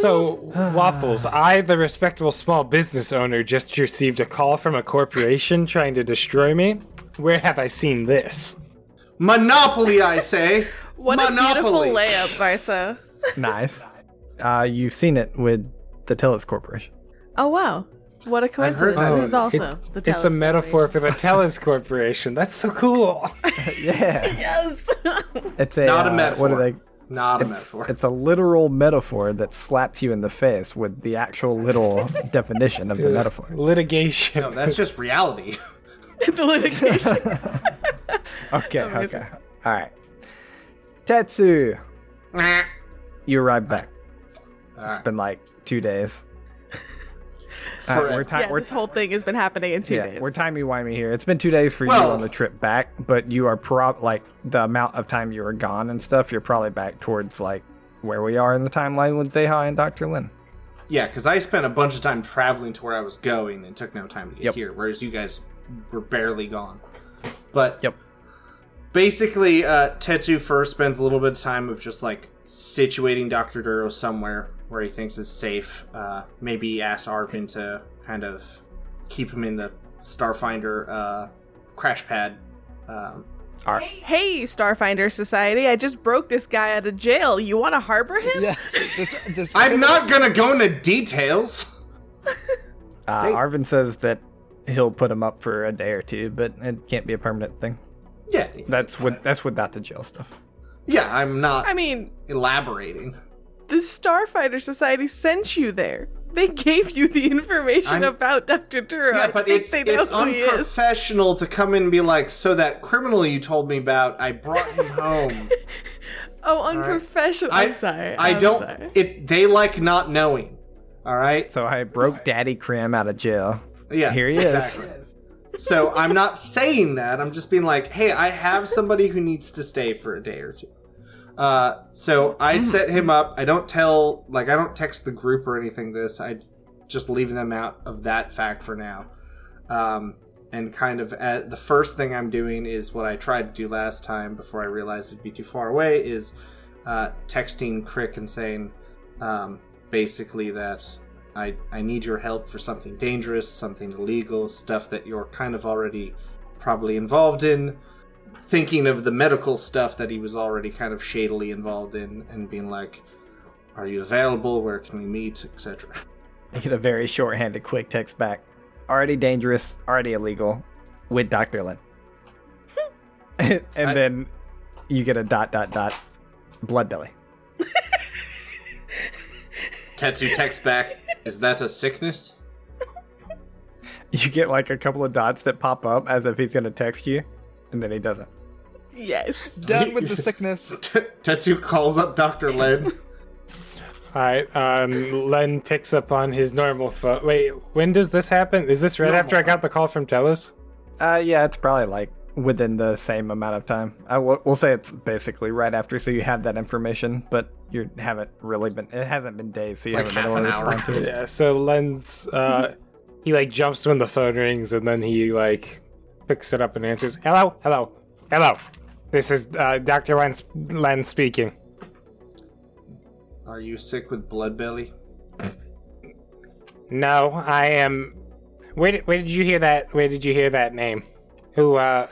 So, Waffles, I, the respectable small business owner, just received a call from a corporation trying to destroy me. Where have I seen this? Monopoly, I say. What a Monopoly. beautiful layup, Visa. Nice. Uh, you've seen it with the Tellus Corporation. Oh wow. What a coincidence. that This one. is also It- the it's a metaphor for the Tellus Corporation. That's so cool. yeah. Yes. It's a Not a uh, metaphor. What are they? Not a It's, metaphor. it's a literal metaphor that slaps you in the face with the actual little definition of the metaphor. Litigation. No, that's just reality. the litigation. Okay, okay. All right. Tetsu, you arrived back. It's been like two days. All right, Forever. we're ti- yeah, we're this whole thing has been happening in two yeah, days. we're timey wimey here. It's been two days for you on the trip back, but you are prob like the amount of time you were gone and stuff. You're probably back towards like where we are in the timeline with Zeha and Doctor Lin. Yeah, because I spent a bunch of time traveling to where I was going and took no time to get Yep. here, whereas you guys were barely gone. But Yep. basically, uh, Tetsu first spends a little bit of time of just like situating Dr. Duro somewhere where he thinks is safe. Uh, maybe ask Arvin to kind of keep him in the Starfinder uh, crash pad. Um, Hey, Starfinder Society, I just broke this guy out of jail. You want to harbor him? Yeah, this, this I'm not gonna go into details. Uh, Hey. Arvin says that he'll put him up for a day or two, but it can't be a permanent thing. Yeah, That's what that's without the jail stuff. yeah. I'm not I mean, elaborating. The Starfinder Society sent you there. They gave you the information I'm- about Dr. Duro. Yeah, I but think it's it's who he is. unprofessional to come in and be like, so that criminal you told me about, I brought him home. Oh, unprofessional. I, I'm sorry. I I'm don't. Sorry. It they like not knowing. All right. So I broke Daddy Cram out of jail. Yeah. Here he is. So I'm not saying that. I'm just being like, hey, I have somebody who needs to stay for a day or two. Uh, so I'd set him up. I don't tell, like, I don't text the group or anything. This I just leaving them out of that fact for now. Um, and kind of at, the first thing I'm doing is what I tried to do last time before I realized it'd be too far away. Is uh, texting Crick and saying um, basically that I I need your help for something dangerous, something illegal, stuff that you're kind of already probably involved in. Thinking of the medical stuff that he was already kind of shadily involved in, and being like, "Are you available? Where can we meet, etc." I get a very short-handed quick text back. Already dangerous, already illegal, with Dr. Lin. and I- then you get a dot dot dot blood belly. Tetsu texts back, "Is that a sickness?" You get like a couple of dots that pop up as if he's gonna text you, and then he doesn't. Yes. Done with the sickness. T- Tetsu calls up Doctor Len. Alright, um, Len picks up on his normal phone. Wait, when does this happen? Is this right after I got the call from Telos? Uh, yeah, it's probably like within the same amount of time. I w- we'll say it's basically right after, so you have that information, but you haven't really been. It hasn't been days, so you like haven't been able to half an respond to it. Yeah, so Len's, uh, he like jumps when the phone rings and then he like picks it up and answers, Hello, hello, hello. This is, uh, Dr. Len, Len speaking. Are you sick with blood belly? No, I am. Where did, where did you hear that? Where did you hear that name? Who, uh,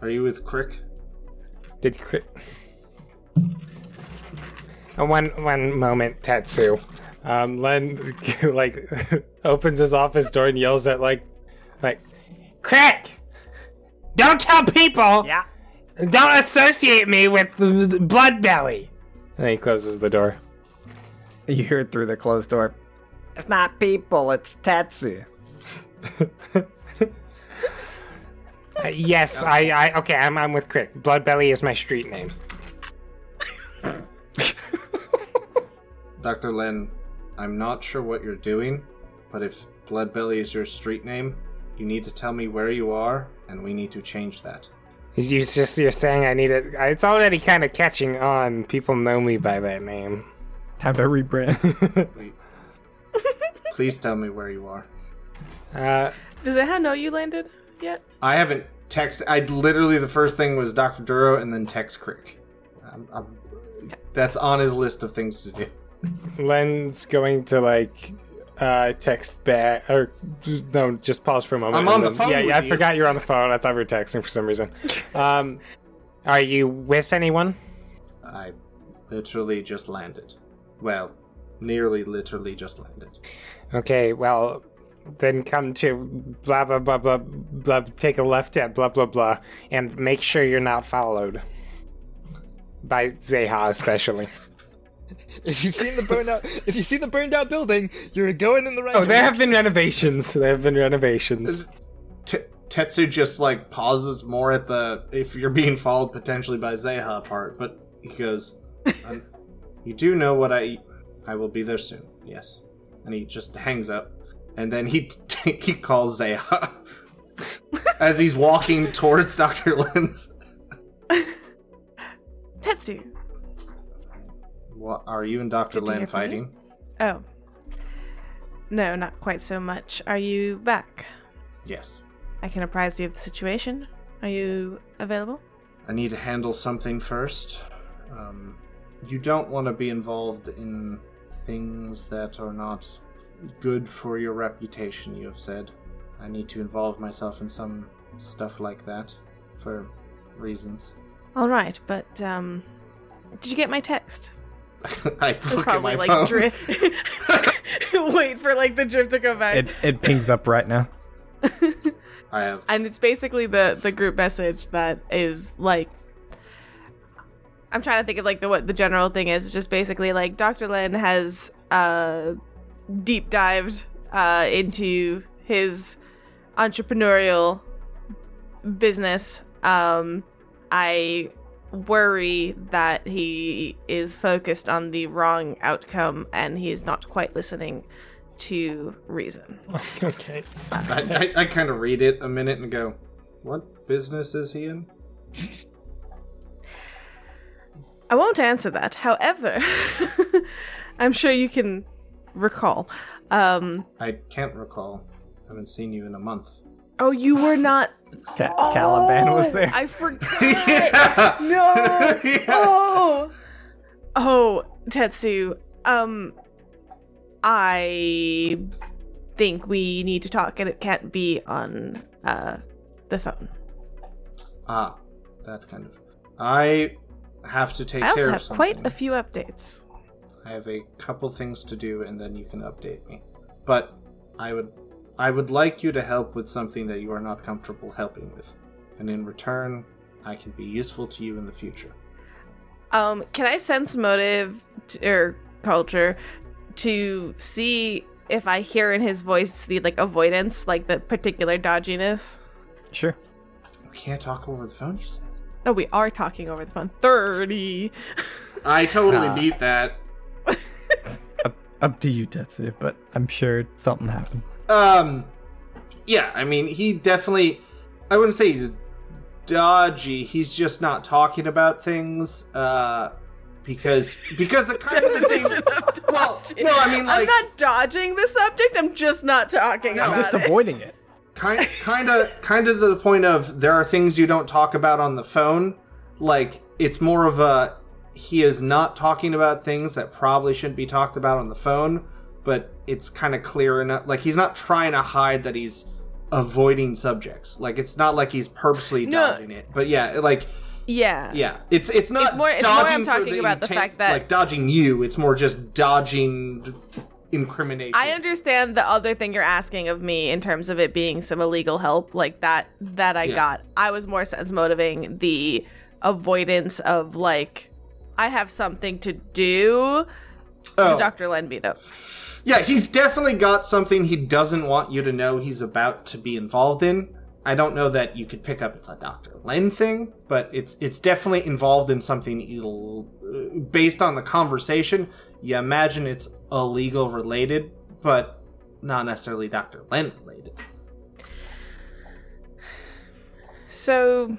Are you with Crick? did. Cri- Uh, one one moment, Tatsu. Um, Len like opens his office door and yells at like, like, Crick! Don't tell people. Yeah. Don't associate me with the, the blood belly. And he closes the door. You hear it through the closed door. It's not people, it's Tatsu. Uh, yes, I, I, okay, I'm, I'm with Crick. Blood belly is my street name. Dr. Lin, I'm not sure what you're doing, but if Bloodbelly is your street name, you need to tell me where you are, and we need to change that. You just you're saying I need it. It's already kind of catching on. People know me by that name. Time to rebrand. Please tell me where you are. Uh, Does Zeha know you landed yet? I haven't text. I literally the first thing was Dr. Duro and then text Crick. Um, I'm- that's on his list of things to do. Len's going to like uh, text back or no, just pause for a moment. I'm on and the phone Yeah, with yeah, I you. forgot you're on the phone. I thought we were texting for some reason. Um, are you with anyone? I literally just landed. Well, nearly literally just landed. Okay, well, then come to blah blah blah blah blah. Take a left at blah blah blah, and make sure you're not followed by Zeha, especially. If you've seen the burned out, if you've seen the burned out building, you're going in the right. Oh, there have been renovations. There have been renovations. T- Tetsu just like pauses more at the if you're being followed potentially by Zeha part, but he goes, "Um, "You do know what I I will be there soon." Yes, and he just hangs up, and then he he calls Zeha as he's walking towards Doctor Lens. Tetsu. What are you and Doctor Good to Len hear from you. fighting? Oh. No, not quite so much. Are you back? Yes. I can apprise you of the situation. Are you available? I need to handle something first. Um, you don't want to be involved in things that are not good for your reputation, you have said. I need to involve myself in some stuff like that for reasons. All right, but um, did you get my text? I look at my like phone. drip. Wait for like the drip to come back. It it pings up right now. I have. and it's basically the the group message that is like I'm trying to think of like the what the general thing is. It's just basically like Dr. Lin has uh deep dived uh into his entrepreneurial business. Um I worry that he is focused on the wrong outcome and he is not quite listening to reason. okay. I, I, I kind of read it a minute and go, "What business is he in?" I won't answer that. However, I'm sure you can recall. Um, I can't recall. I haven't seen you in a month. Oh, you were not. Ca- Caliban was Oh, there. I forgot. Yeah. No. Yeah. Oh. Oh, Tetsu. Um, I think we need to talk, and it can't be on uh the phone. Ah, that kind of. I have to take I care also of have something. quite a few updates. I have a couple things to do, and then you can update me. But I would, I would like you to help with something that you are not comfortable helping with, and in return, I can be useful to you in the future. Um, can I sense motive t- or culture to see if I hear in his voice the like avoidance, like the particular dodginess? Sure. We can't talk over the phone. You said. Oh, we are talking over the phone. Thirty. I totally Ah. beat that. Up, up to you, Tetsu, but I'm sure something happened. Um, yeah, I mean, he definitely. I wouldn't say he's dodgy. He's just not talking about things. Uh, because because the kind of the same. Well, no, I mean I'm not dodging the subject. I'm just not talking No, about I'm just it. avoiding it. kind kind of kind of to the point of there are things you don't talk about on the phone. Like it's more of a he is not talking about things that probably shouldn't be talked about on the phone, but it's kind of clear enough. Like he's not trying to hide that he's avoiding subjects. Like it's not like he's purposely No. dodging it. But yeah, like Yeah. yeah, it's it's not. It's more- it's more I'm talking about the fact that- like dodging you. It's more just dodging incrimination. I understand the other thing you're asking of me in terms of it being some illegal help, like that that I Yeah. got. I was more sense motivating the avoidance of like I have something to do. Oh. The Dr. Len beat up. Yeah, he's definitely got something he doesn't want you to know he's about to be involved in. I don't know that you could pick up it's a Dr. Len thing, but it's it's definitely involved in something illegal. Uh, Based on the conversation, you imagine it's illegal related, but not necessarily Dr. Len related. So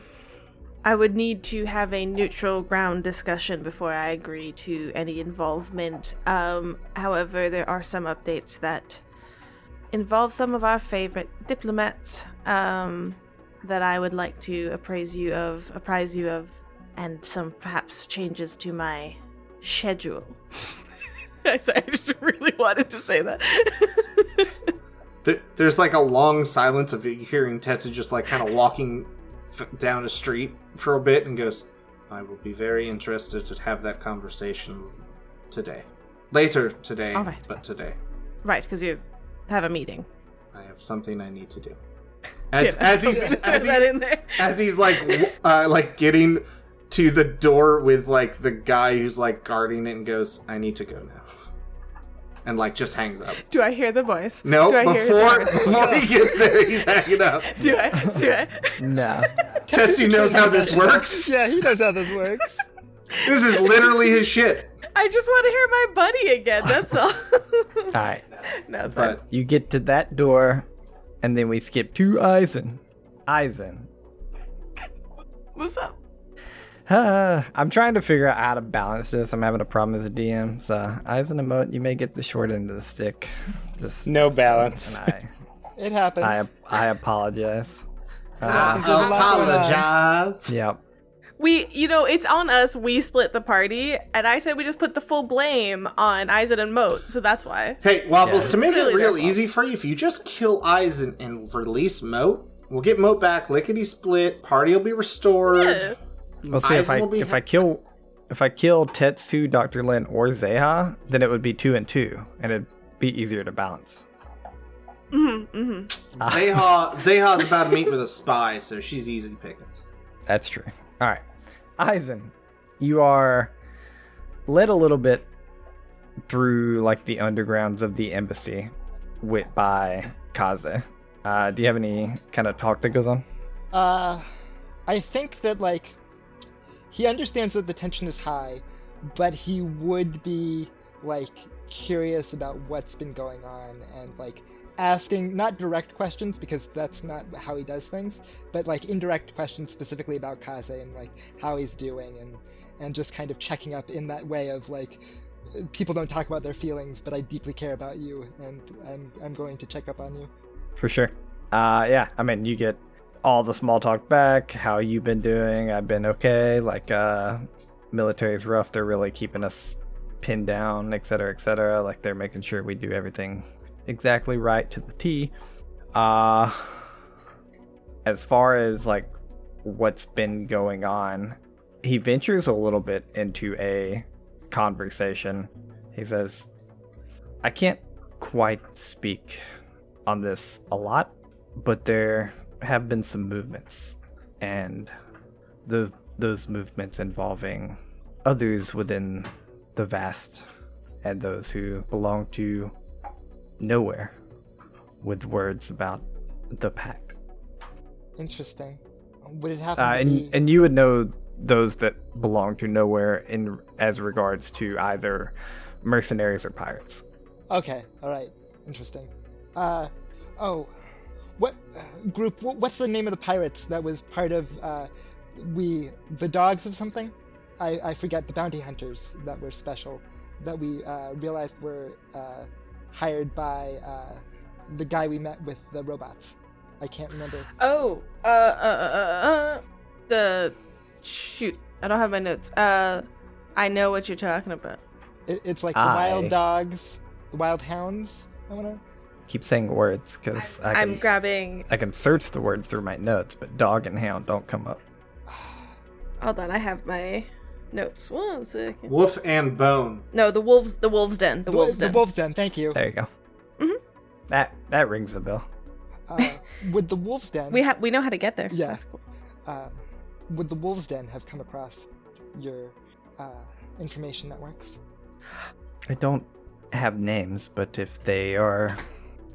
I would need to have a neutral ground discussion before I agree to any involvement. Um, however, there are some updates that involve some of our favorite diplomats um, that I would like to appraise you of, apprise you of, and some perhaps changes to my schedule. I just really wanted to say that. There, there's like a long silence of hearing Tetsu just like kind of walking down a street for a bit and goes, I will be very interested to have that conversation today. Later today, All right. but today. right, because you have a meeting. I have something I need to do. As, Yeah, as he's as, he, as he's like uh, like getting to the door with like the guy who's like guarding it and goes, I need to go now. And like just hangs up. Do I hear the voice? No, Do I hear before the- before he gets there, he's hanging up. Do I? Do I? No. Tetsu knows how this works. Yeah, he knows how this works. This is literally his shit. I just want to hear my buddy again. That's all. All right. no, it's fine. You get to that door, and then we skip to Eisen. Eisen. What's up? Uh, I'm trying to figure out how to balance this. I'm having a problem as a DM. So, Eisen and Moat, you may get the short end of the stick. Just, No balance. and I, It happens. I, I apologize. I There's a lot going on. apologize. Yep. We, you know, it's on us. We split the party, and I said we just put the full blame on Izet and Moat, so that's why. Hey, Waffles, Yeah. to make Clearly it real easy for you, if you just kill Eisen and release Moat, we'll get Moat back, lickety split, party will be restored. Yeah. We'll see if Eisen I if ha- I kill if I kill Tetsu, Dr. Lin, or Zeha, then it would be two and two, and it'd be easier to balance. Mm-hmm, mm-hmm. Zeha, Zeha's about to meet with a spy, so she's easy pickings. That's true. All right, Eisen, you are led a little bit through like the undergrounds of the embassy with by Kaze. Uh, do you have any kind of talk that goes on? Uh, I think that like he understands that the tension is high, but he would be like curious about what's been going on and like asking not direct questions because that's not how he does things, but like indirect questions specifically about Kaze and like how he's doing and and just kind of checking up in that way of like people don't talk about their feelings, but I deeply care about you and I'm I'm going to check up on you. For sure. Uh, yeah, I mean, you get all the small talk back. How you been doing? I've been okay. Like, uh, military's rough. They're really keeping us pinned down, et cetera, et cetera. Like, they're making sure we do everything exactly right to the T. Uh, as far as like what's been going on, he ventures a little bit into a conversation. He says, I can't quite speak on this a lot, but there have been some movements, and those those movements involving others within the vast, and those who belong to nowhere, with words about the pact. Interesting. Would it happen Uh, to and be... and you would know those that belong to nowhere in as regards to either mercenaries or pirates. Okay, all right, interesting. Uh, oh, what uh, group? wh- What's the name of the pirates that was part of uh, we the dogs of something? I I forget the bounty hunters that were special that we uh, realized were uh, hired by uh, the guy we met with the robots. I can't remember. Oh, uh, uh, uh, uh, the shoot. I don't have my notes. Uh, I know what you're talking about. It, it's like the I- wild dogs, the wild hounds. I wanna. Keep saying words because I I'm grabbing. I can search the words through my notes, but dog and hound don't come up. Hold on, I have my notes. One second. Wolf and Bone. No, the wolves. The wolves den. The wolves den. the den. wolves den. Thank you. There you go. Mhm. That that rings a bell. Uh, would the wolves den? We have. We know how to get there. Yeah. That's cool. uh, would the Wolves Den have come across your uh, information networks? I don't have names, but if they are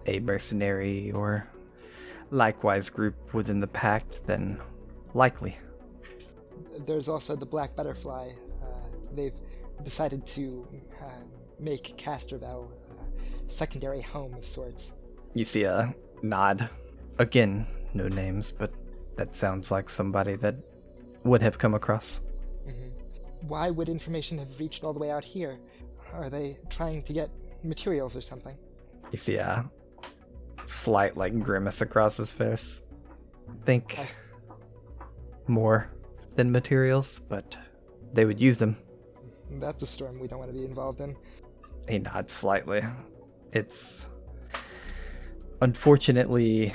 a mercenary or likewise group within the pact, then likely. There's also the Black Butterfly. Uh, they've decided to uh, make Castrovel a secondary home of sorts. You see a nod. Again, no names, but that sounds like somebody that would have come across. hmm Why would information have reached all the way out here? Are they trying to get materials or something? You see a slight like grimace across his face. Think more than materials, but they would use them. That's a storm we don't want to be involved in. He nods slightly. It's unfortunately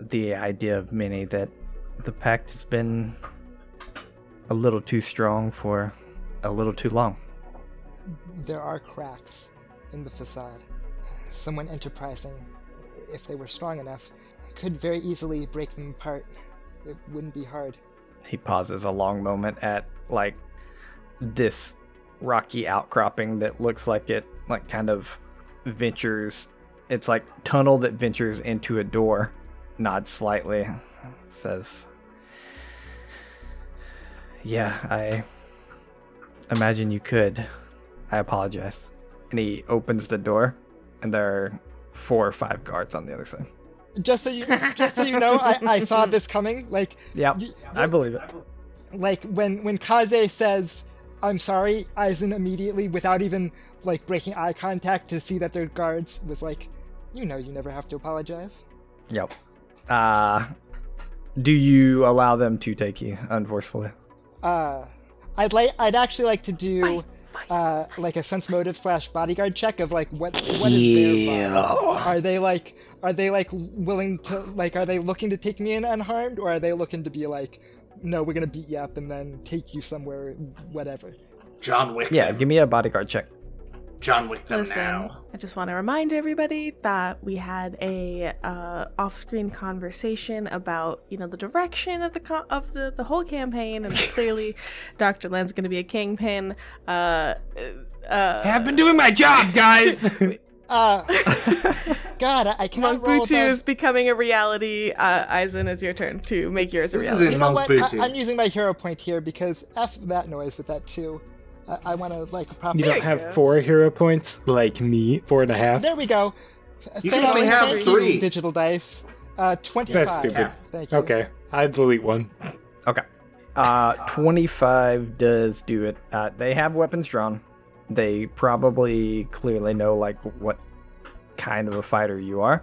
the idea of many that the pact has been a little too strong for a little too long. There are cracks in the facade. Someone enterprising, if they were strong enough, could very easily break them apart. It wouldn't be hard. He pauses a long moment at like this rocky outcropping that looks like it like kind of ventures. It's like tunnel that ventures into a door. Nods slightly. Says yeah i imagine you could. I apologize. And he opens the door and there are four or five guards on the other side Just so you, just so you know, I, I saw this coming. Like, yeah You- i believe it like when when Kaze says, "I'm sorry," Aizen immediately, without even like breaking eye contact to see that they're guards, was like, "You know, you never have to apologize." yep uh do you allow them to take you unforcefully Uh, I'd like, I'd actually like to do. Uh, like a sense motive slash bodyguard check of like what what is their vibe? Are they like are they like willing to like are they looking to take me in unharmed or are they looking to be like no we're gonna beat you up and then take you somewhere whatever John Wick. yeah give me a bodyguard check John Wick them Listen, now. I just want to remind everybody that we had a uh, off-screen conversation about you know the direction of the co- of the the whole campaign, and clearly, Doctor Len's going to be a kingpin. Uh, uh, I've been doing my job, guys. uh god i, I cannot Monk roll Butu above- is becoming a reality. Uh, Aizen, it's your turn to make yours a This reality. isn't you know Monk what Butu. I, i'm using my hero point here because f that noise with that too i, I want to like proper you don't have four hero points like me, four and a half. there we go You Thank can only have thank three. you, digital dice uh 25 That's stupid. thank you Okay, I delete one. Okay. Uh, 25 does do it. Uh, they have weapons drawn. They probably clearly know like what kind of a fighter you are.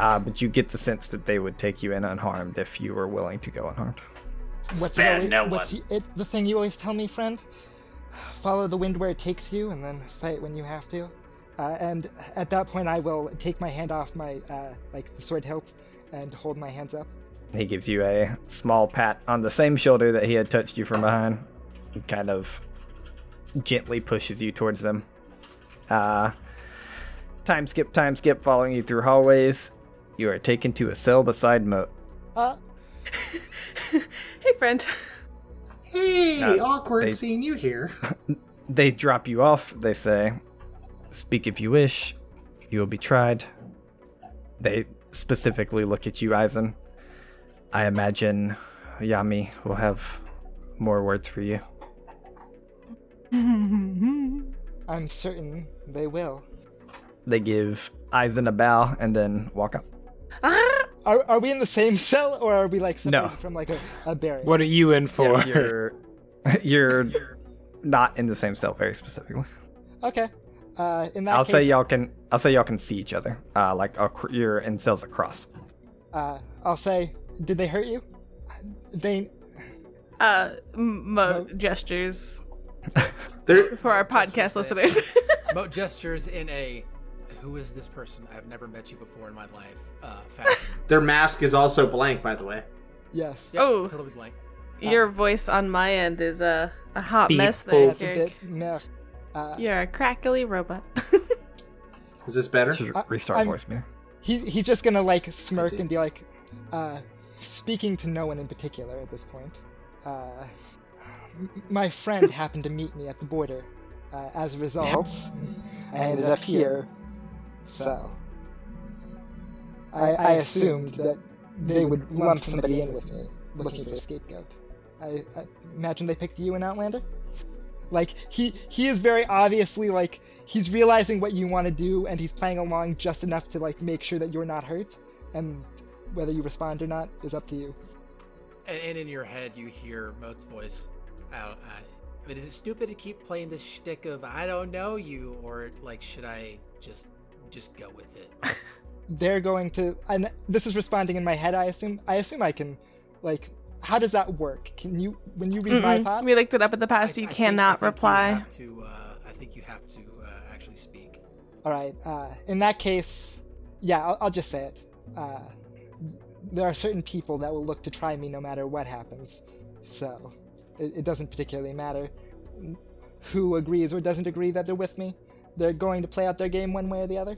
Uh, but you get the sense that they would take you in unharmed if you were willing to go unharmed. What's, Spare always, no what's one. it, the thing you always tell me, friend? Follow the wind where it takes you, and then fight when you have to. Uh, and at that point, I will take my hand off my uh, like the sword hilt and hold my hands up. He gives you a small pat on the same shoulder that he had touched you from behind. And kind of gently pushes you towards them. Uh, time skip, time skip, following you through hallways. You are taken to a cell beside Moat. Uh, Hey, friend. Hey, No, awkward they- seeing you here. They drop you off, they say. Speak if you wish. You will be tried. They specifically look at you, Aizen. I imagine Yami will have more words for you. I'm certain they will. They give Aizen a bow and then walk up. Ah! Are, are we in the same cell, or are we like separated No. from like a, a barrier? What are you in for? You're, you're not in the same cell very specifically. Okay. Uh, in that I'll case, say y'all can. I'll say y'all can see each other. Uh, like ac- you're in cells across. uh, I'll say, did they hurt you? They. Uh, m- mo gestures There, for our podcast listeners. Moat gestures in a who is this person? I've never met you before in my life. Uh, their mask is also blank, by the way. Yes. Yep, Oh. totally blank. Your voice on my end is a, a hot Beep mess there, That's a bit meh. Uh, You're a crackly robot. Is this better? Should restart I'm- voice meter. he he's just gonna like smirk and be like, uh, speaking to no one in particular at this point. Uh, m- my friend happened to meet me at the border. Uh, as a result, I ended up here. So, I, I assumed that they would lump somebody in with me, looking for a scapegoat. I, I imagine they picked you and Outlander. Like he he is very obviously like he's realizing what you want to do and he's playing along just enough to like make sure that you're not hurt and whether you respond or not is up to you. And, and in your head, you hear Moat's voice. I, don't, I, I mean, is it stupid to keep playing this shtick of I don't know you, or like should I just just go with it? They're going to and this is responding in my head I assume. I assume I can like how does that work? Can you when you read my Mm-mm. thoughts? We looked it up in the past. I- You I think- cannot I think reply. You have to, uh, I think you have to uh, actually speak. All right. Uh, in that case, yeah, I'll, I'll just say it. Uh, there are certain people that will look to try me no matter what happens. So it, it doesn't particularly matter who agrees or doesn't agree that they're with me. They're going to play out their game one way or the other.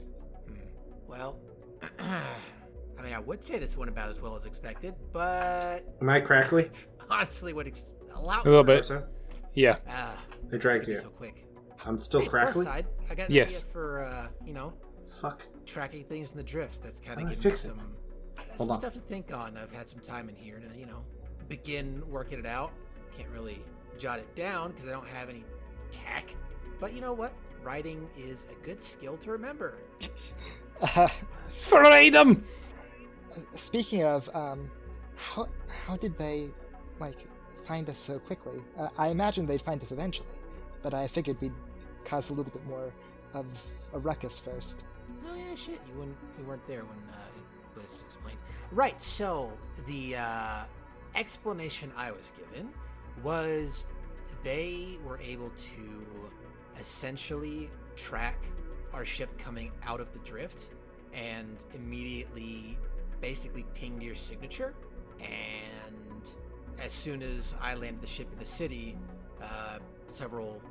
Well, I mean, I would say this went about as well as expected, but Am I crackly? honestly, would ex- a lot A little bit. So Yeah. Ah, I dragged you. so quick. I'm still Hey, plus crackly. side, I got an Yes. idea for uh, you know Fuck. tracking things in the drift. That's kind of do I giving me fix it? some that's Hold some on. stuff to think on. I've had some time in here to you know begin working it out. Can't really jot it down because I don't have any tech. But you know what? Writing is a good skill to remember. Uh, Freedom! speaking of, um, how how did they like find us so quickly? Uh, I imagine they'd find us eventually, but I figured we'd cause a little bit more of a ruckus first. Oh yeah, shit. You weren't you weren't there when uh, it was explained. Right. So the uh, explanation I was given was they were able to essentially track our ship coming out of the drift and immediately basically pinged your signature. And as soon as i landed the ship in the city uh, several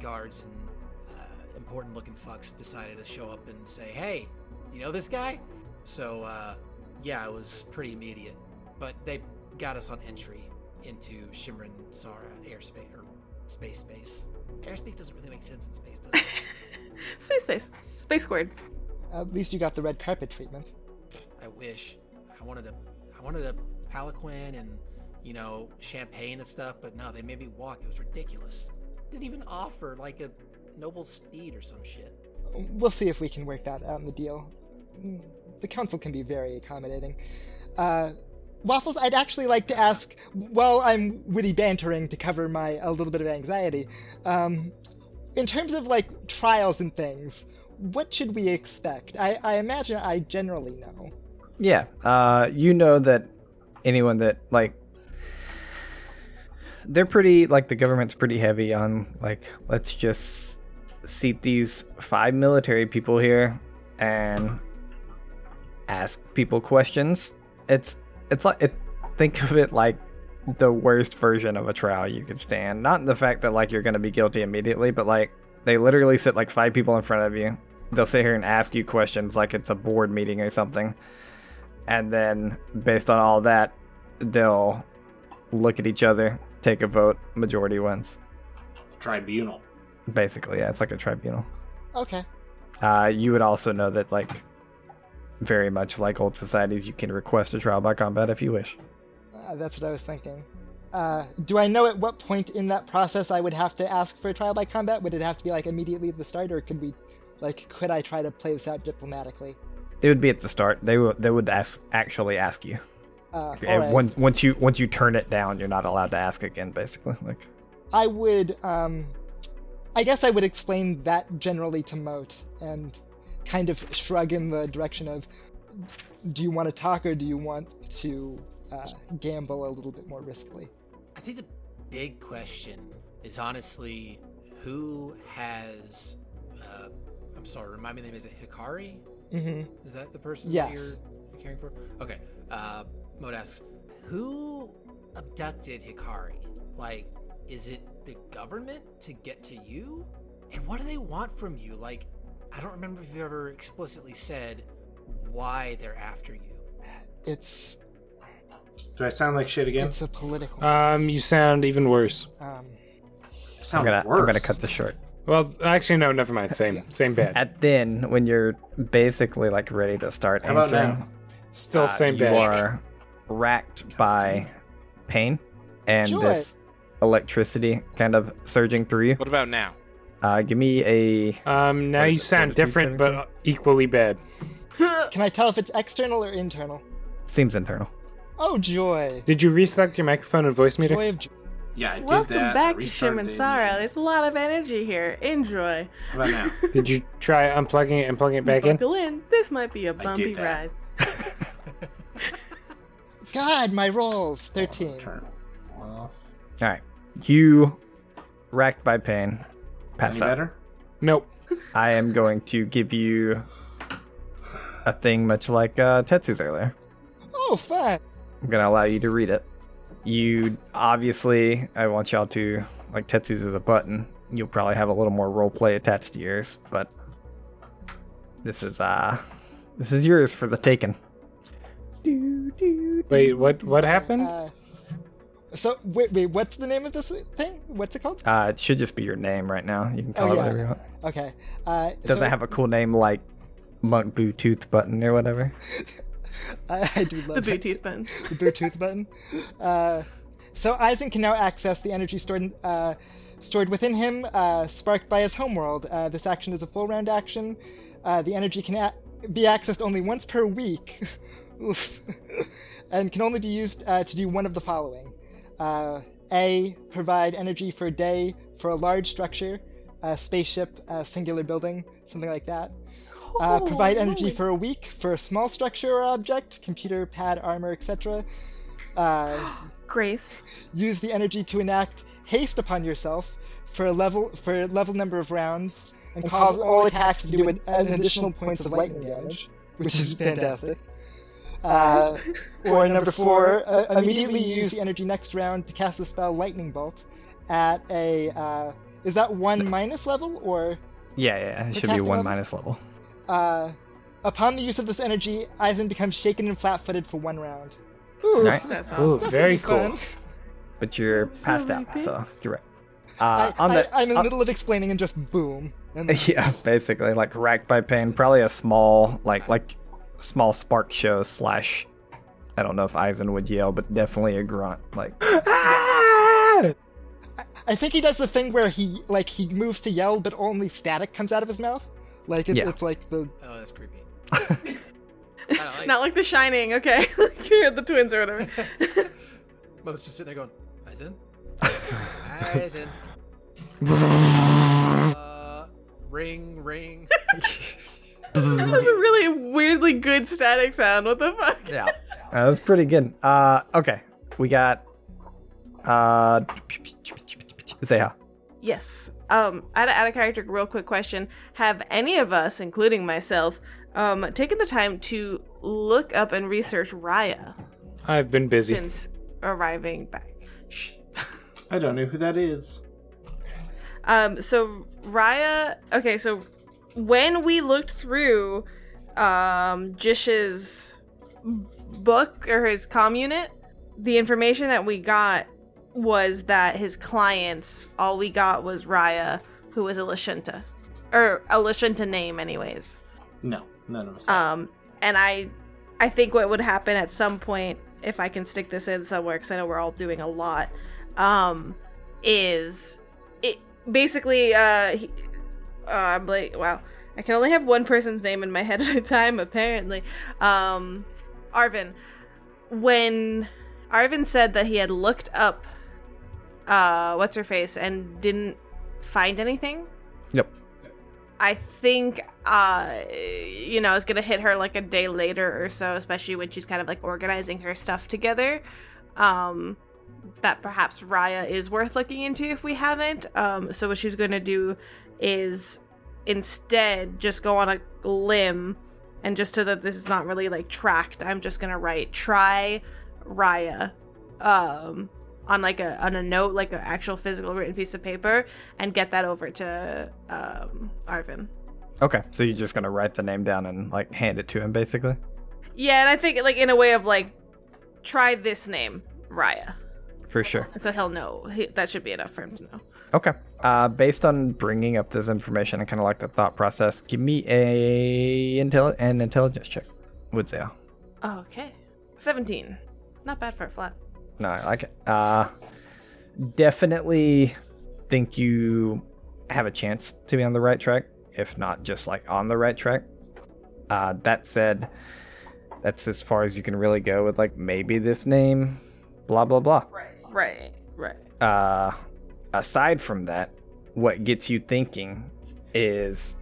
guards and uh, important looking fucks decided to show up and say hey you know this guy? So uh, yeah it was pretty immediate. But they got us on entry into shimrin sara airspace or space space airspace doesn't really make sense in space does it Space space. Space squared. At least you got the red carpet treatment. I wish. I wanted a I wanted a palanquin and you know champagne and stuff, but no, they made me walk. It was ridiculous. Didn't even offer like a noble steed or some shit. We'll see if we can work that out in the deal. The council can be very accommodating. Uh, Waffles, I'd actually like to ask, while I'm witty bantering to cover my a little bit of anxiety, um, in terms of like trials and things, what should we expect? I, I imagine I generally know. Yeah, uh, you know that anyone that like they're pretty like the government's pretty heavy on like let's just seat these five military people here and ask people questions. It's it's like it, think of it like the worst version of a trial you could stand. Not in the fact that like you're going to be guilty immediately, but like they literally sit like five people in front of you. They'll sit here and ask you questions like it's a board meeting or something and then based on all that they'll look at each other take a vote majority wins Tribunal. basically yeah it's like a tribunal Okay. uh, you would also know that like very much like old societies you can request a trial by combat if you wish Uh, that's what I was thinking. Uh, do I know at what point in that process I would have to ask for a trial by combat? Would it have to be like immediately at the start, or could we, like, could I try to play this out diplomatically? it would be at the start they would they would ask actually ask you Uh, and alright. once once you once you turn it down you're not allowed to ask again basically like I would, um, I guess I would explain that generally to Moat and kind of shrug in the direction of, do you want to talk or do you want to uh, gamble a little bit more riskily? I think the big question is honestly who has. Uh, I'm sorry, remind me the name. Is it Hikari? hmm Is that the person Yes. you're caring for? Okay. Uh, Moat asks, who abducted Hikari? Like, is it the government to get to you? And what do they want from you? Like, I don't remember if you ever explicitly said why they're after you. It's Do I sound like shit again? it's a political. Um, you sound even worse. um, I i'm gonna worse. i'm gonna cut this short Well, actually, no, never mind. Same, same bad. at then when you're basically like ready to start How answering? Still uh, same you bad. are racked by pain and Joy. this electricity kind of surging through you. What about now? Uh, give me a Um, now you it, sound different, but equally bad. can I tell if it's external or internal? seems internal. Oh joy! Did you reselect your microphone and voice meter? Joy of joy. Yeah, I did Welcome that. back to Restarted Shim and the Sarah. engine. There's a lot of energy here. Enjoy. What about now? Did you try unplugging it and plugging it back in? Buckle in. This might be a bumpy that. ride. God, my rolls thirteen. Turn off. All right, you racked by pain, pass Any out. better? Nope. I am going to give you a thing much like uh, Tetsu's earlier. Oh, fun. I'm gonna allow you to read it. You obviously, I want y'all to like Tetsu's is a button. You'll probably have a little more role play attached to yours, but this is uh, this is yours for the taking. Wait, what? What happened? Uh, so wait, wait, what's the name of this thing? What's it called? Uh, it should just be your name right now. You can call Oh, it yeah. whatever you want. Okay. Uh, Doesn't so have a cool name like Monk Boo Tooth Button or whatever. I, I do love The that. Bluetooth button. the Bluetooth button. Uh, so Eisen can now access the energy stored in, uh, stored within him, uh, sparked by his homeworld. Uh, this action is a full round action. Uh, the energy can a- be accessed only once per week, Oof. and can only be used uh, to do one of the following: uh, A. Provide energy for a day for a large structure, a spaceship, a singular building, something like that. Uh, provide energy for a week for a small structure or object, computer, pad, armor, etc. Uh, Grace. use the energy to enact haste upon yourself for a level for a level number of rounds, and cause all attacks to do an, an additional points of lightning damage, which is fantastic. Uh, or number four, uh, immediately use the energy next round to cast the spell Lightning Bolt at a. Uh, is that one minus level or? Yeah, yeah, it should be casting one level? minus level. Uh, upon the use of this energy, Eisen becomes shaken and flat-footed for one round. Ooh, Right. That's Ooh, awesome. very fun. cool. But you're So passed many out, so you're right. I, Uh, on the, I, I'm in the middle of explaining and just boom. And yeah, basically like racked by pain. Probably a small, like like small spark show slash. I don't know if Eisen would yell, but definitely a grunt. Like Ah! I think he does the thing where he like he moves to yell, but only static comes out of his mouth. Like it, Yeah. it's like the Oh, that's creepy. I don't like like The Shining, okay? like you're the twins or whatever. Mo's just sitting there going, Eisen, Eisen. uh, ring, ring. That was a really weirdly good static sound. What the fuck? yeah, that was pretty good. Uh, okay, we got uh, Zeha. Yes. Um, I had to add a character real quick question. Have any of us, including myself, um, taken the time to look up and research Raya I've been busy. since arriving back? Shh. I don't know who that is. Um, so Raya, okay, so when we looked through um Jish's book or his comm unit, the information that we got was that his clients, all we got was Raya, who was a Lashunta. Or a Lashunta name anyways. No, none of us. Um, and I, I think what would happen at some point, if I can stick this in somewhere, because I know we're all doing a lot, um, is it basically? Uh, he, uh, I'm like, wow, I can only have one person's name in my head at a time. Apparently, um, Arvin. When Arvin said that he had looked up, uh, what's her face, and didn't find anything. Yep. I think uh you know I was gonna hit her like a day later or so, especially when she's kind of like organizing her stuff together. Um that perhaps Raya is worth looking into if we haven't. Um so what she's gonna do is instead just go on a limb and just so that this is not really like tracked, I'm just gonna write try Raya um on like a on a note, like an actual physical written piece of paper, and get that over to um Arvin. Okay, so you're just gonna write the name down and like hand it to him, basically. Yeah, and I think like in a way of like try this name, Raya. For sure. So he'll know. He, that should be enough for him to know. Okay. Uh, based on bringing up this information and kind of like the thought process, give me a intel an intelligence check. Would say. Okay. 17. Not bad for a flat. No, I like it. Uh, definitely think you have a chance to be on the right track, if not just like on the right track. Uh, that said, that's as far as you can really go with like maybe this name, blah blah blah. Right. Right, right. Uh, aside from that, what gets you thinking is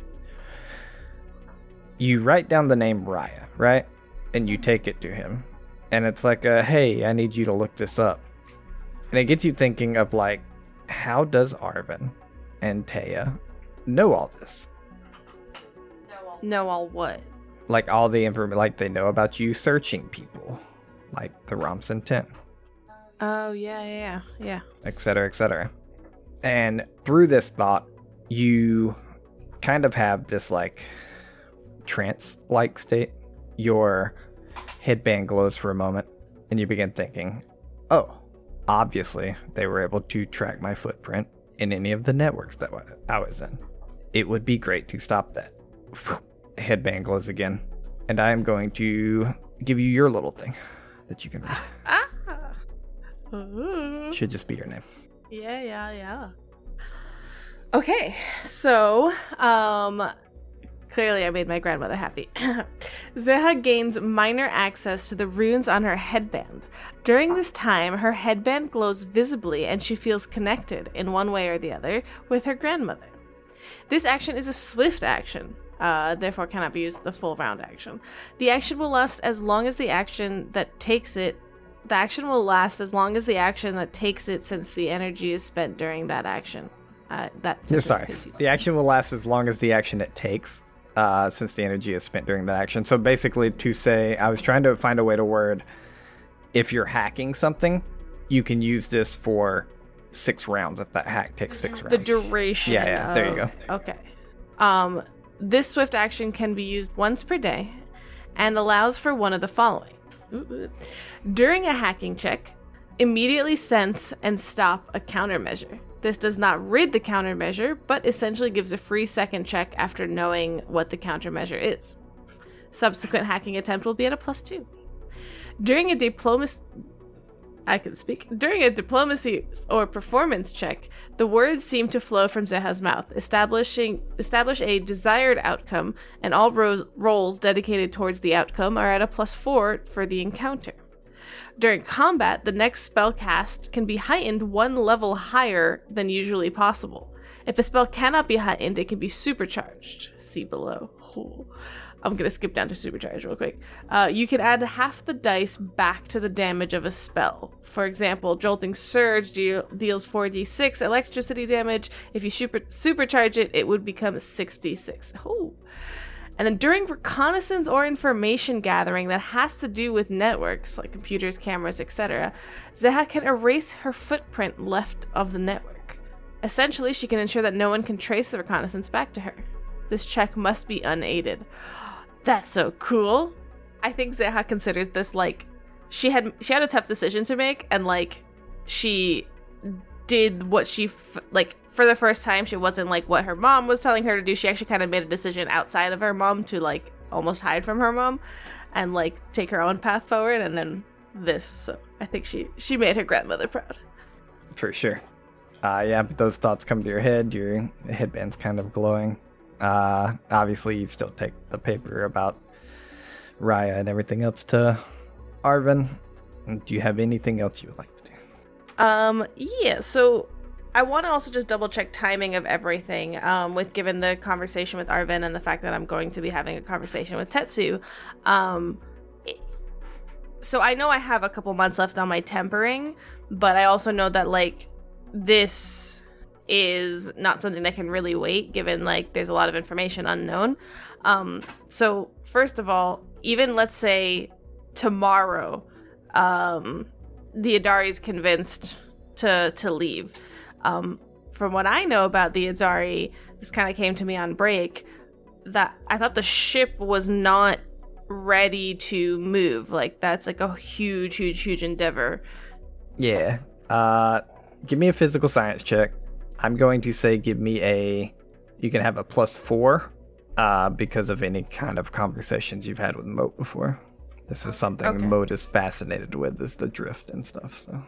you write down the name Raya, right? And you take it to him. And it's like, a, hey, I need you to look this up. And it gets you thinking of like, how does Arvin and Taya know all this. Know all what? Like all the information, like they know about you searching people, like the Romson 10, Oh yeah, yeah, yeah, yeah. et cetera, et cetera. And through this thought, you kind of have this like trance like state. Your headband glows for a moment, and you begin thinking, oh, obviously they were able to track my footprint in any of the networks that I was in. It would be great to stop that. Headband glows again, and I am going to give you your little thing that you can read. Ah. Should just be your name. Yeah, yeah, yeah. Okay, so um clearly I made my grandmother happy. Zeha gains minor access to the runes on her headband. During this time, her headband glows visibly and she feels connected in one way or the other with her grandmother. This action is a swift action, uh, therefore cannot be used the full round action. The action will last as long as the action that takes it. The action will last as long as the action that takes it, since the energy is spent during that action. Uh, that sentence sorry. The action will last as long as the action it takes, uh, since the energy is spent during that action. So basically, to say, I was trying to find a way to word if you're hacking something, you can use this for six rounds if that hack takes six rounds. the duration. Yeah, yeah, there you go. Okay. Um, this swift action can be used once per day, and allows for one of the following. During a hacking check, immediately sense and stop a countermeasure. This does not rid the countermeasure, but essentially gives a free second check after knowing what the countermeasure is. Subsequent hacking attempt will be at a plus two. During a diplomacy I can speak. During a diplomacy or performance check, the words seem to flow from Zeha's mouth, establishing establish a desired outcome, and all ro- roles dedicated towards the outcome are at a plus four for the encounter. During combat, the next spell cast can be heightened one level higher than usually possible. If a spell cannot be heightened, it can be supercharged. See below. Ooh. I'm gonna skip down to supercharge real quick. Uh, you can add half the dice back to the damage of a spell. For example, Jolting Surge deal- deals 4d6 electricity damage. If you super- supercharge it, it would become 66. Ooh. And then during reconnaissance or information gathering that has to do with networks like computers, cameras, etc., Zeha can erase her footprint left of the network. Essentially, she can ensure that no one can trace the reconnaissance back to her. This check must be unaided. That's so cool. I think Zeha considers this like she had she had a tough decision to make and like she did what she f- like for the first time she wasn't like what her mom was telling her to do she actually kind of made a decision outside of her mom to like almost hide from her mom and like take her own path forward and then this so i think she she made her grandmother proud For sure. Uh, yeah, but those thoughts come to your head. Your headband's kind of glowing. Uh, obviously, you still take the paper about Raya and everything else to Arvin. Do you have anything else you would like to do? Um, yeah, so I want to also just double check timing of everything. Um, with given the conversation with Arvin and the fact that I'm going to be having a conversation with Tetsu. Um, it- so I know I have a couple months left on my tempering, but I also know that like this is not something that can really wait given like there's a lot of information unknown. Um, so first of all, even let's say tomorrow, um, the Adari is convinced to to leave. Um, from what I know about the Adari, this kind of came to me on break. That I thought the ship was not ready to move. Like that's like a huge, huge, huge endeavor. Yeah. Uh, give me a physical science check. I'm going to say give me a. You can have a plus four, uh, because of any kind of conversations you've had with Moat before. This is something Okay. Moat is fascinated with, is the drift and stuff. So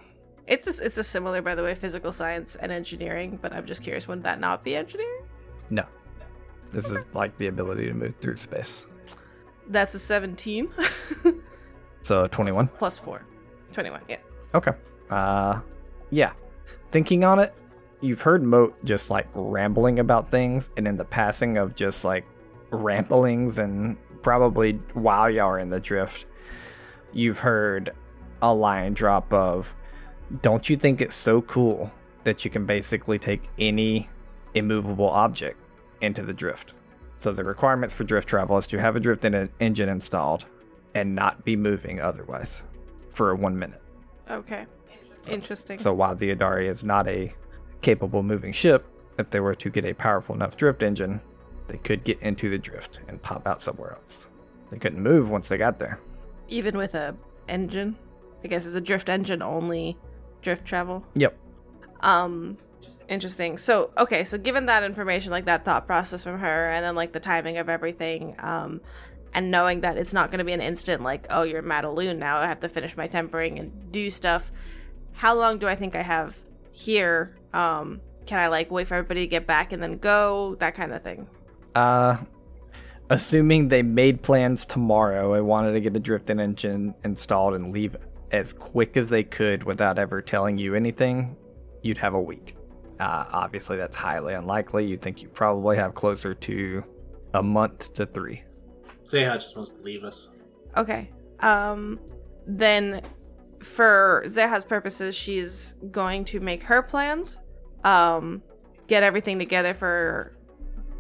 It's a, it's a similar, by the way, physical science and engineering. But I'm just curious, would that not be engineering? no, this is like the ability to move through space. That's a 17 So twenty-one. plus four. 21. Yeah. Okay. Uh, yeah. Thinking on it, you've heard Moat just like rambling about things, and in the passing of just like ramblings, and probably while y'all are in the drift, you've heard a line drop of, "Don't you think it's so cool that you can basically take any immovable object into the drift. So the requirements for drift travel is to have a drift en- engine installed and not be moving otherwise for one minute. Okay. Interesting. So while the Adari is not a capable moving ship, if they were to get a powerful enough drift engine, they could get into the drift and pop out somewhere else. They couldn't move once they got there. Even with a engine, I guess it's a drift engine only drift travel. Yep. Um, interesting. So, okay, so given that information, like that thought process from her, and then like the timing of everything, um, and knowing that it's not going to be an instant, like, oh, you're Madaloon now, I have to finish my tempering and do stuff. How long do I think I have here? Um, can I like wait for everybody to get back and then go? That kind of thing. Uh, assuming they made plans tomorrow and wanted to get a drifting engine installed and leave as quick as they could without ever telling you anything, you'd have a week. Uh, obviously, that's highly unlikely. You'd think you probably have closer to a month to three. Zeha just wants to leave us. Okay. Um, then for Zeha's purposes, she's going to make her plans, um, get everything together for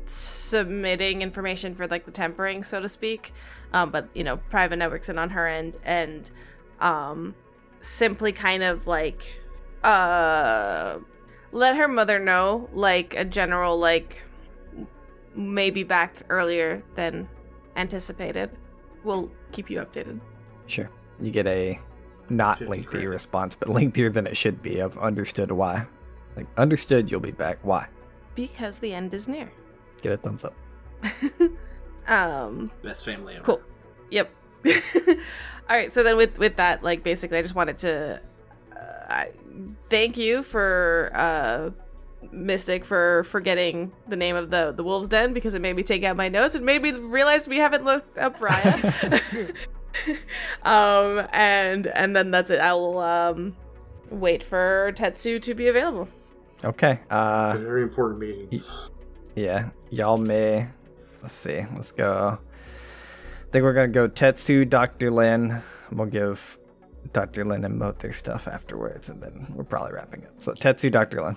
submitting information for like the tempering, so to speak. Um, but you know, private networks and on her end, and um, simply kind of like uh, let her mother know, like a general like maybe back earlier than anticipated. We'll keep you updated. Sure. You get a not 50 lengthy credit. response, but lengthier than it should be I've understood why. Like, understood you'll be back. Why? Because the end is near. Get a thumbs up. um Best family ever. cool. Yep. All right, so then with with that like basically I just wanted to uh, I, thank you for uh Mystic for forgetting the name of the the wolves den because it made me take out my notes and made me realize we haven't looked up Raya. um and and then that's it. I will um wait for Tetsu to be available. Okay. Uh, Very important meetings. Yeah, y'all may. Let's see. Let's go. I think we're gonna go Tetsu, Dr. Lin. We'll give Dr. Lin and Moat their stuff afterwards, and then we're probably wrapping up. So Tetsu, Dr. Lin.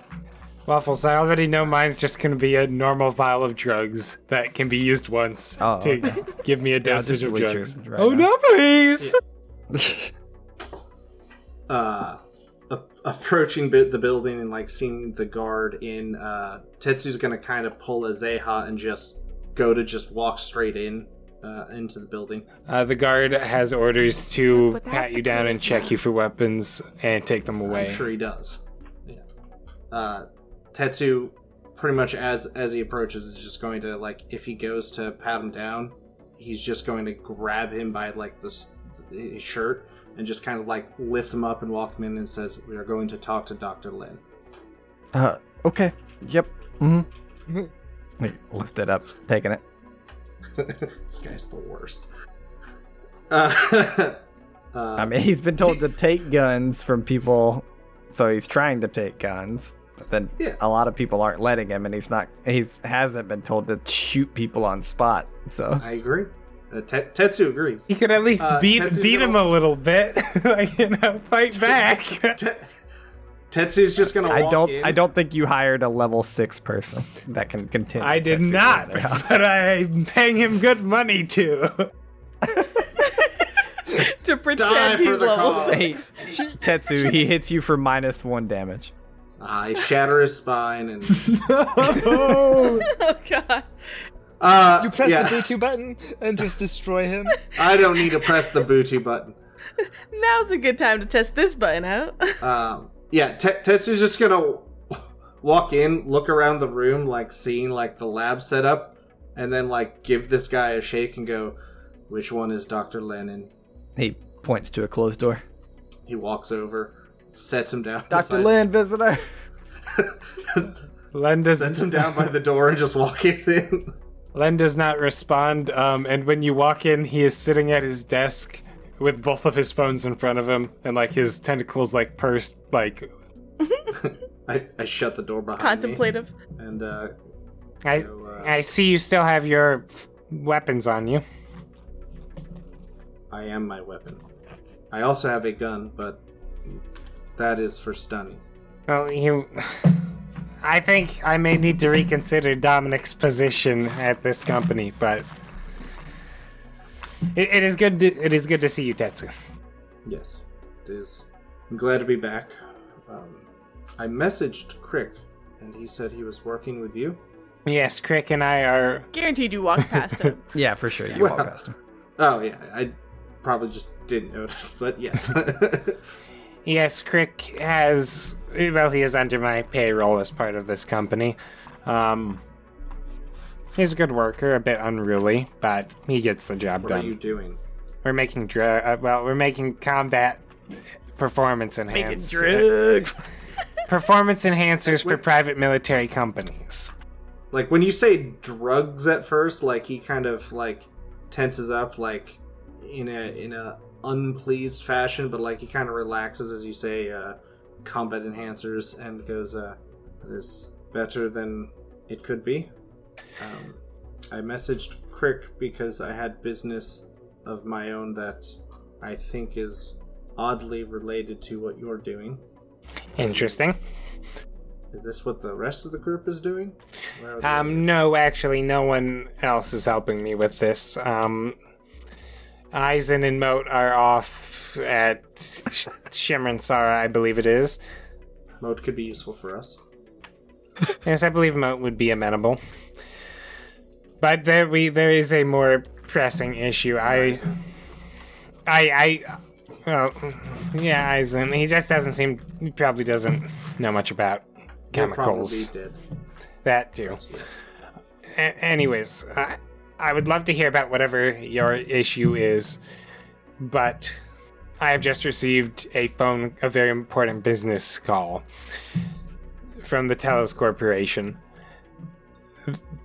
Waffles, I already know mine's just gonna be a normal vial of drugs that can be used once Oh, to okay. give me a Yeah, dosage of drugs. yours right oh now. no, please! uh, a- approaching bit the building and like seeing the guard in, uh, Tetsu's gonna kind of pull a Zeha and just go to just walk straight in uh, into the building. Uh, the guard has orders to pat you down and check you for weapons and take them away. I'm sure he does. Yeah. Uh, Tetsu, pretty much as as he approaches, is just going to like if he goes to pat him down, he's just going to grab him by like this his shirt and just kind of like lift him up and walk him in and says, "We are going to talk to Doctor Lin." Uh, okay. Yep. Mm-hmm. Lift it up. Taking it. this guy's the worst. Uh, uh, I mean, he's been told to take guns from people, so he's trying to take guns. But then Yeah. a lot of people aren't letting him, and he's not. He's hasn't been told to shoot people on spot. So I agree. Uh, Tet- Tetsu agrees. You could at least Uh, beat Tetsu's beat him gonna- a little bit, like you know, fight back. Te- Tetsu's just gonna. I don't. in. I don't think you hired a level six person that can continue. I did Tetsu not, but I'm paying him good money to. to pretend for he's level cause. six. Tetsu, he hits you for minus one damage. I shatter his spine and. oh, oh god. Uh, You press yeah, the Bluetooth button and just destroy him. I don't need to press the Booty button. Now's a good time to test this button out. Um, yeah, Te- Tetsu's just gonna walk in, look around the room, like seeing like the lab setup, and then like give this guy a shake and go, "Which one is Doctor Lennon?" He points to a closed door. He walks over, sets him down. Doctor beside- Lin, visitor. Len does sets him down by the door and just walks in. Len does not respond. Um, and when you walk in, he is sitting at his desk with both of his phones in front of him, and like his tentacles like pursed, like I, I shut the door behind Contemplative. me and uh, I. So, uh, I see you still have your f- weapons on you. I am my weapon. I also have a gun, but that is for stunning. Well, you. I think I may need to reconsider Dominic's position at this company, but it, it is good. To, it is good to see you, Tetsu. Yes, it is. I'm glad to be back. Um, I messaged Crick, and he said he was working with you. Yes, Crick and I are. Guaranteed you walk past him. Yeah, for sure. You Well- walk past him. Oh yeah, I probably just didn't notice, but yes. Yes, Crick has. Well, he is under my payroll as part of this company. Um, he's a good worker, a bit unruly, but he gets the job what done. What are you doing? We're making drug. Uh, well, we're making combat performance enhancers. drugs. performance enhancers for private military companies. Like when you say drugs at first, like he kind of like tenses up, like in a in a unpleased fashion, but like he kind of relaxes as you say uh, combat enhancers and goes, uh, "That is better than it could be." Um, I messaged Crick because I had business of my own that I think is oddly related to what you're doing. Interesting. Is this what the rest of the group is doing? Where are they? Um, no, actually, no one else is helping me with this. Um, Eisen and Moat are off at Sh- Shimmer and Sara, I believe it is. Moat could be useful for us. Yes, I believe Moat would be amenable. But there we there is a more pressing issue. I I I well yeah, Eisen. He just doesn't seem he probably doesn't know much about chemicals. That too. Yes. A- anyways, I, I would love to hear about whatever your issue is, but I have just received a phone, a very important business call from the Telos Corporation.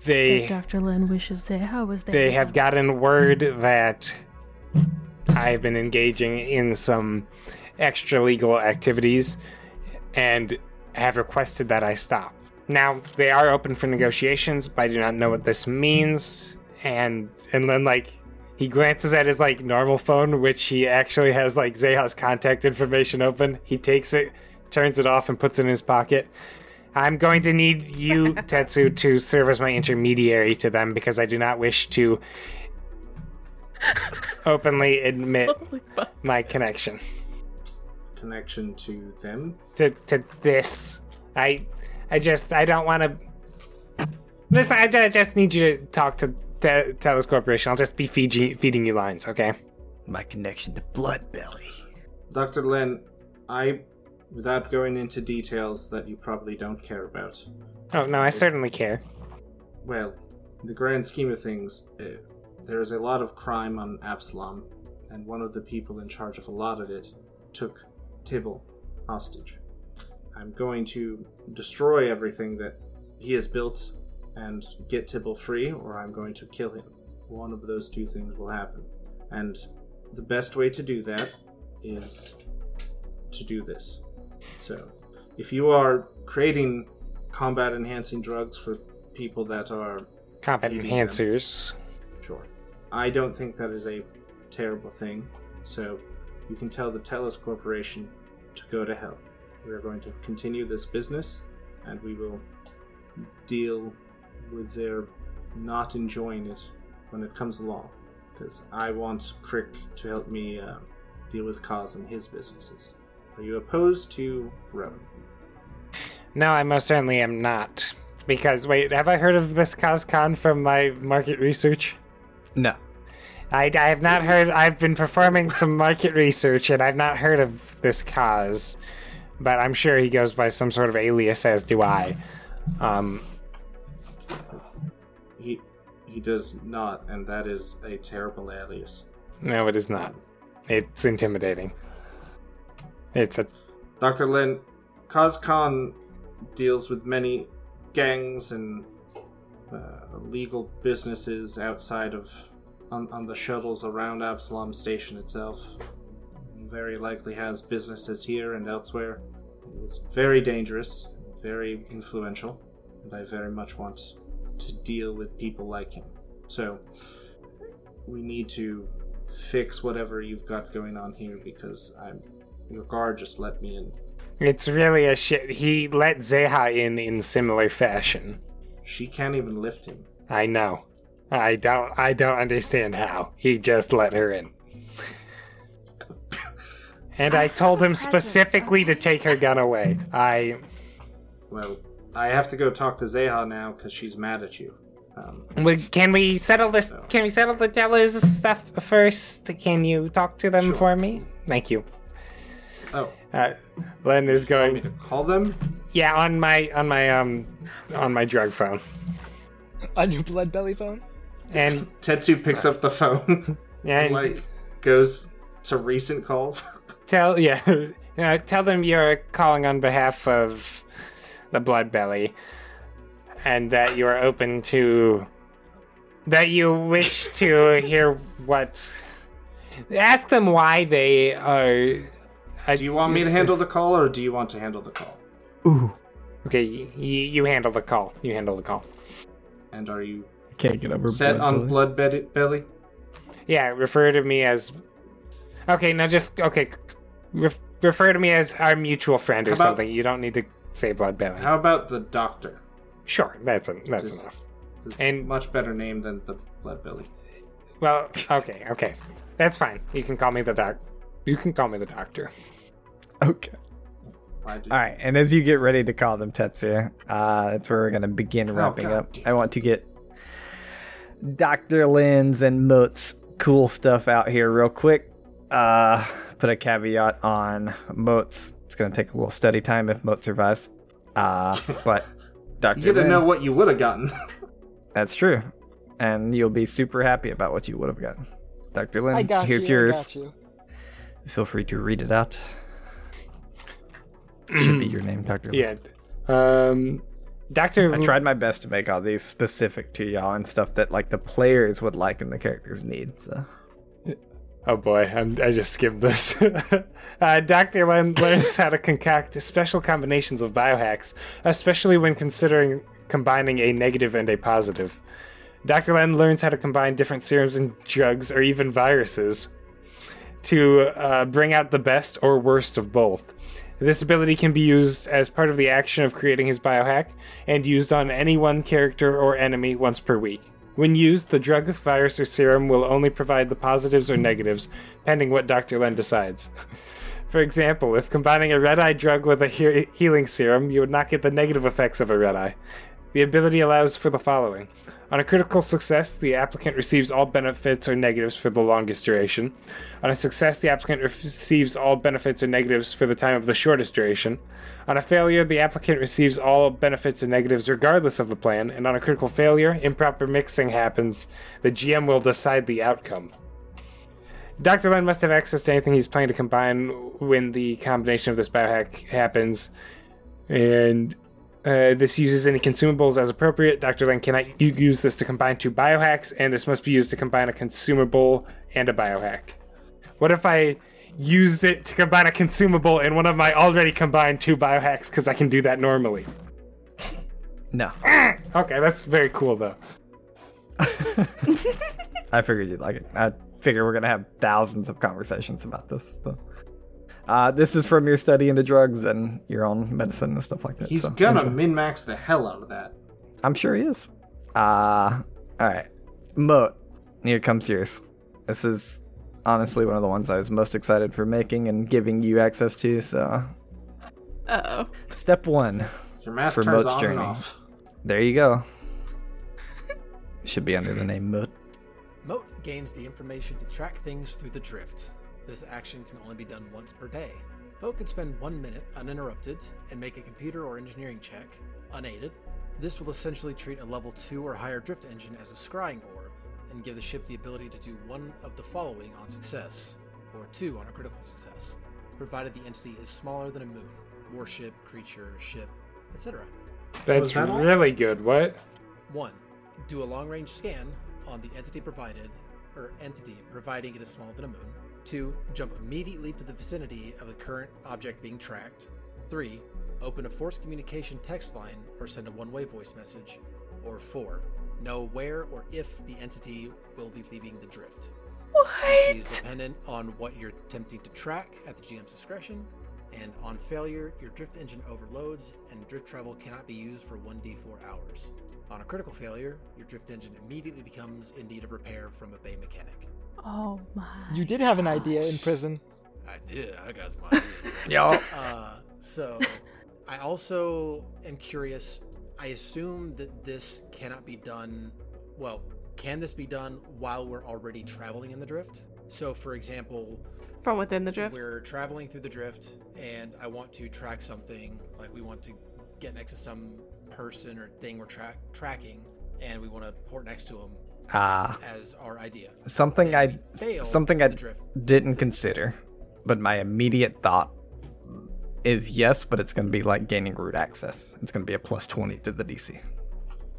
They Dr. Lin wishes there. How was that? they have gotten word that I have been engaging in some extra legal activities and have requested that I stop. Now, they are open for negotiations, but I do not know what this means. And and then like he glances at his like normal phone, which he actually has like Zeha's contact information open. He takes it, turns it off, and puts it in his pocket. I'm going to need you, Tetsu, to serve as my intermediary to them because I do not wish to openly admit oh my connection Connection to them. to to this. I I just I don't want to. Listen, I ju- just need you to talk to Te- Telos Corporation. I'll just be feeding feeding you lines, okay? My connection to Blood Belly. Dr. Len, I, without going into details that you probably don't care about, Oh no, I certainly care. well, in the grand scheme of things, uh, there is a lot of crime on Absalom, and one of the people in charge of a lot of it took Tibble hostage. I'm going to destroy everything that he has built and get Tibble free, or I'm going to kill him. One of those two things will happen. And the best way to do that is to do this. So, if you are creating combat enhancing drugs for people that are Combat Maybe them. enhancers. Sure. I don't think that is a terrible thing. So you can tell the Telos Corporation to go to hell. We are going to continue this business and we will deal with their not enjoying it when it comes along. Because I want Crick to help me uh, deal with Kaz and his businesses. Are you opposed to Rowan? No, I most certainly am not. Because wait, have I heard of this CosCon from my market research? No. I, I have not heard. I've been performing some market research, and I've not heard of this cause. But I'm sure he goes by some sort of alias, as do I. Um, He he does not, and that is a terrible alias. no, it is not. It's intimidating. It's a Dr. Lin, CosCon deals with many gangs and uh, legal businesses outside of on, on the shuttles around Absalom Station itself. Very likely has businesses here and elsewhere. It's very dangerous, very influential, and I very much want to deal with people like him. So we need to fix whatever you've got going on here because I'm your guard just let me in It's really a shit. He let Zeha in in similar fashion. She can't even lift him. I know. I don't. I don't understand how he just let her in. And I told him specifically to take her gun away. I Well, I have to go talk to Zeha now because she's mad at you. Um, we- can we settle this? Can we settle the jealous stuff first? Can you talk to them Sure. for me? Thank you. oh, Uh, Len is want me going. to call them? Yeah, on my on my um on my drug phone. On your blood belly phone? And Tetsu picks up the phone, and like goes to recent calls. tell yeah, uh, tell them you're calling on behalf of the Blood Belly, and that you are open to that you wish to hear what. Ask them why they are. uh, do you want me to handle the call, or do you want to handle the call? Ooh. Okay, y- y- you handle the call. You handle the call. And are you Can't get over set blood on belly. blood Be- belly? Yeah, refer to me as. Okay, now just okay. Ref, refer to me as our mutual friend or about- something. You don't need to say Blood Belly. How about the doctor? Sure, that's a, that's Just- enough. It's And- much better name than the blood belly. Well, okay, okay, that's fine. You can call me the doc. You can call me the doctor. Okay. All right, and as you get ready to call them Tetsuya, uh, that's where we're gonna begin wrapping God up. damn I want to get Doctor Lin's and Moat's cool stuff out here real quick. Uh, put a caveat on Moat's. It's gonna take a little study time if Moat survives. Uh, but Doctor You get to Lin, know what you would have gotten. that's true, and you'll be super happy about what you would have gotten. Doctor Lin, I got here's you. yours. I got you. Feel free to read it out. Should be your name, Doctor. Lin. Yeah. Um, Doctor. I tried my best to make all these specific to y'all and stuff that like the players would like and the characters need. So Oh boy, I'm, I just skimmed this. uh, Dr. Len learns how to concoct special combinations of biohacks, especially when considering combining a negative and a positive. Dr. Len learns how to combine different serums and drugs, or even viruses, to uh, bring out the best or worst of both. This ability can be used as part of the action of creating his biohack, and used on any one character or enemy once per week. When used, the drug, virus, or serum will only provide the positives or negatives, pending what Dr. Len decides. For example, if combining a red eye drug with a he- healing serum, you would not get the negative effects of a red eye. The ability allows for the following. On a critical success, the applicant receives all benefits or negatives for the longest duration. On a success, the applicant receives all benefits or negatives for the time of the shortest duration. On a failure, the applicant receives all benefits and negatives regardless of the plan, and on a critical failure, improper mixing happens. The GM will decide the outcome. Dr. Len must have access to anything he's planning to combine when the combination of this biohack happens, and uh, this uses any consumables as appropriate. Dr. Len cannot use this to combine two biohacks, and this must be used to combine a consumable and a biohack. What if I use it to combine a consumable and one of my already combined two biohacks because I can do that normally? no, Okay, that's very cool though. I figured you'd like it. I figure we're gonna have thousands of conversations about this. So. Uh, this is from your study into drugs and your own medicine and stuff like that. He's so gonna enjoy. min max the hell out of that. I'm sure he is. Uh, all right. Moat, here comes yours. This is honestly one of the ones I was most excited for making and giving you access to. So, Uh oh. step one. Your mask For turns Moat's on journey. and off. There you go. Should be under the name Moat. Moat gains the information to track things through the drift. This action can only be done once per day. Moat can spend one minute uninterrupted and make a computer or engineering check, unaided. This will essentially treat a level 2 or higher drift engine as a scrying orb, and give the ship the ability to do one of the following on success, or two on a critical success, provided the entity is smaller than a moon warship, creature, ship, etc. That's that all? really good. What? 1. Do a long range scan on the entity provided, or entity providing it is smaller than a moon. 2. Jump immediately to the vicinity of the current object being tracked. 3. Open a force communication text line or send a one way voice message. Or 4. Know where or if the entity will be leaving the drift. This is dependent on what you're attempting to track at the GM's discretion and on failure, your drift engine overloads and drift travel cannot be used for 1d4 hours. On a critical failure, your drift engine immediately becomes in need of repair from a bay mechanic. Oh my. You did have an idea in prison. I did. I got some ideas. Yo. Uh, so, I also am curious. I assume that this cannot be done. Well, can this be done while we're already traveling in the drift? So, for example, From within the drift. we're traveling through the drift, and I want to track something. Like we want to get next to some person or thing we're tra- tracking, and we want to port next to them Ah, as our idea. something I something I didn't consider, but my immediate thought is yes, but it's going to be like gaining root access. It's going to be a plus 20 to the DC.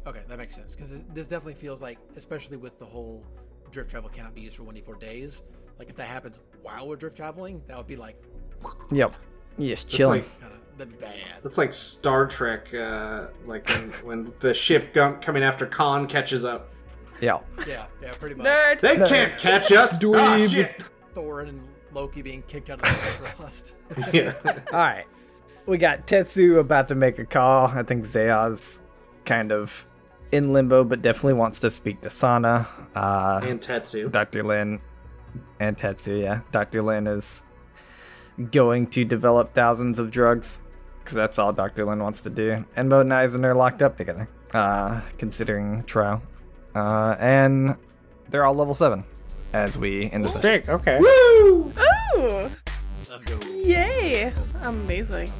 Okay, that makes sense because this, this definitely feels like, especially with the whole drift travel cannot be used for 1d4 days. Like if that happens while we're drift traveling, that would be like Yep. Yes, It's chilling. like kind of that'd be bad. That's like Star Trek, uh, like when, when the ship gum- coming after Khan catches up. Yeah. Yeah, yeah, pretty much. Nerd. They can't catch us. Ah, Dweeb. shit. Thor and Loki being kicked out of the Bifrost. Yeah. All right. We got Tetsu about to make a call. I think Zeha's kind of in limbo, but definitely wants to speak to Sana. Uh, and Tetsu. Dr. Lin and Tetsu, yeah. Dr. Lin is going to develop thousands of drugs because that's all Dr. Lin wants to do. And Mo and Eisen are locked up together, uh, considering trial. Uh, and they're all level 7 as we end the session. Sick. Okay. Woo! Ooh! Let's go. Yay! Amazing.